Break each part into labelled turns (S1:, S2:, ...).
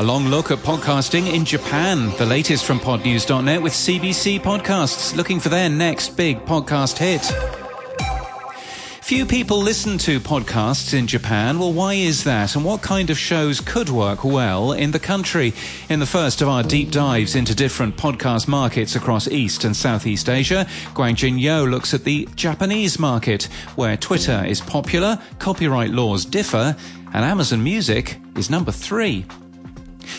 S1: A long look at podcasting in Japan, the latest from podnews.net with CBC Podcasts, looking for their next big podcast hit. Few people listen to podcasts in Japan. Well, why is that? And what kind of shows could work well in the country? In the first of our deep dives into different podcast markets across East and Southeast Asia, Guangjin Yo looks at the Japanese market, where Twitter is popular, copyright laws differ, and Amazon Music is number three.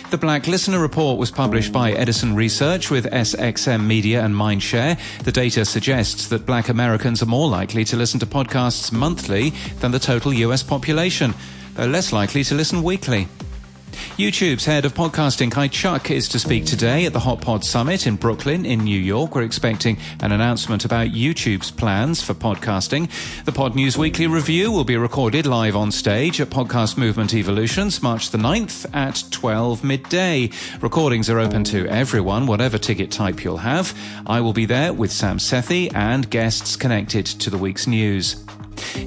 S1: The Black Listener Report was published by Edison Research with SXM Media and Mindshare. The data suggests that black Americans are more likely to listen to podcasts monthly than the total US population, though less likely to listen weekly. YouTube's head of podcasting, Kai Chuk, is to speak today at the Hot Pod Summit in Brooklyn, in New York. We're expecting an announcement about YouTube's plans for podcasting. The Pod News Weekly Review will be recorded live on stage at Podcast Movement Evolutions, March the 9th at 12 midday. Recordings are open to everyone, whatever ticket type you'll have. I will be there with Sam Sethi and guests connected to the week's news.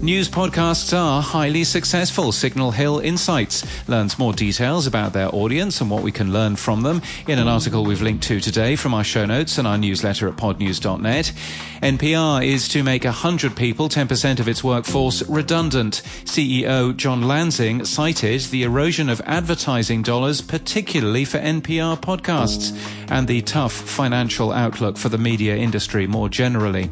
S1: News podcasts are highly successful. Signal Hill Insights learns more details about their audience and what we can learn from them in an article we've linked to today from our show notes and our newsletter at podnews.net. NPR is to make 100 people, 10% of its workforce, redundant. CEO John Lansing cited the erosion of advertising dollars, particularly for NPR podcasts, and the tough financial outlook for the media industry more generally.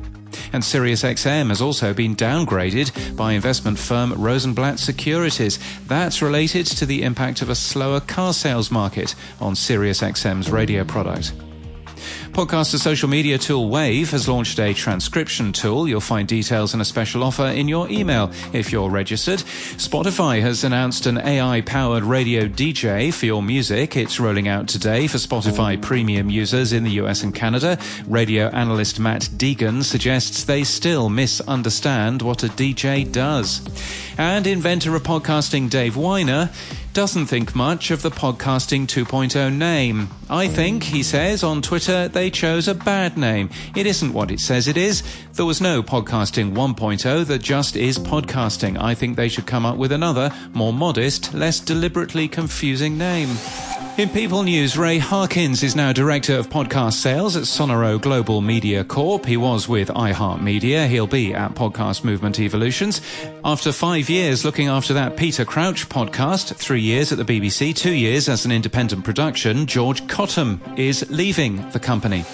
S1: And SiriusXM has also been downgraded by investment firm Rosenblatt Securities. That's related to the impact of a slower car sales market on SiriusXM's radio product. Podcaster social media tool Wavve has launched a transcription tool. You'll find details and a special offer in your email if you're registered. Spotify has announced an AI powered radio DJ for your music. It's rolling out today for Spotify premium users in the US and Canada. Radio analyst Matt Deegan suggests they still misunderstand what a DJ does. And inventor of podcasting Dave Winer doesn't think much of the Podcasting 2.0 name. I think, he says on Twitter, they chose a bad name. It isn't what it says it is. There was no Podcasting 1.0 that just is podcasting. I think they should come up with another, more modest, less deliberately confusing name. In People News, Ray Harkins is now Director of Podcast Sales at Sonoro Global Media Corp. He was with iHeartMedia. He'll be at Podcast Movement Evolutions. After five years looking after that Peter Crouch podcast, three years at the BBC, two years as an independent production, George Cottam is leaving the company.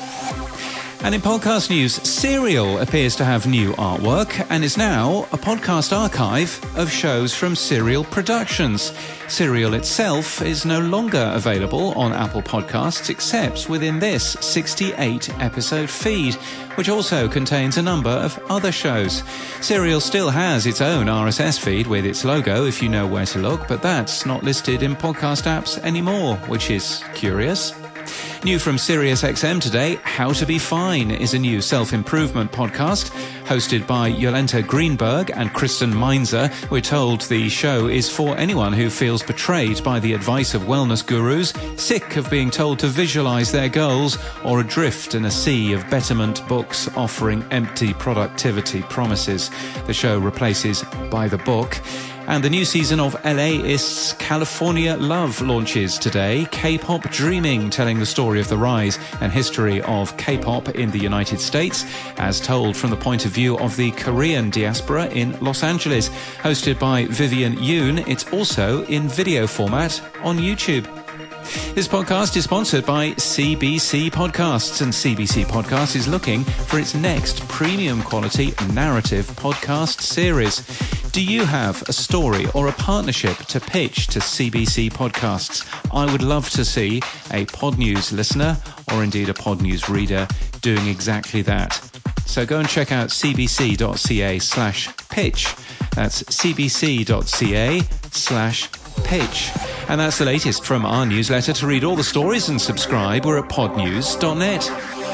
S1: And in podcast news, Serial appears to have new artwork and is now a podcast archive of shows from Serial Productions. Serial itself is no longer available on Apple Podcasts except within this 68 episode feed, which also contains a number of other shows. Serial still has its own RSS feed with its logo if you know where to look, but that's not listed in podcast apps anymore, which is curious. New from SiriusXM today, How to Be Fine is a new self-improvement podcast hosted by Jolenta Greenberg and Kristen Meinzer. We're told the show is for anyone who feels betrayed by the advice of wellness gurus, sick of being told to visualize their goals, or adrift in a sea of betterment books offering empty productivity promises. The show replaces By the Book. And the new season of LAist's California Love launches today. K-pop Dreaming, telling the story of the rise and history of K-pop in the United States, as told from the point of view of the Korean diaspora in Los Angeles. Hosted by Vivian Yoon, it's also in video format on YouTube. This podcast is sponsored by CBC Podcasts, and CBC Podcasts is looking for its next premium quality narrative podcast series. Do you have a story or a partnership to pitch to CBC Podcasts? I would love to see a Pod News listener or indeed a Pod News reader doing exactly that. So go and check out cbc.ca slash pitch. That's cbc.ca slash pitch. And that's the latest from our newsletter. To read all the stories and subscribe, we're at podnews.net.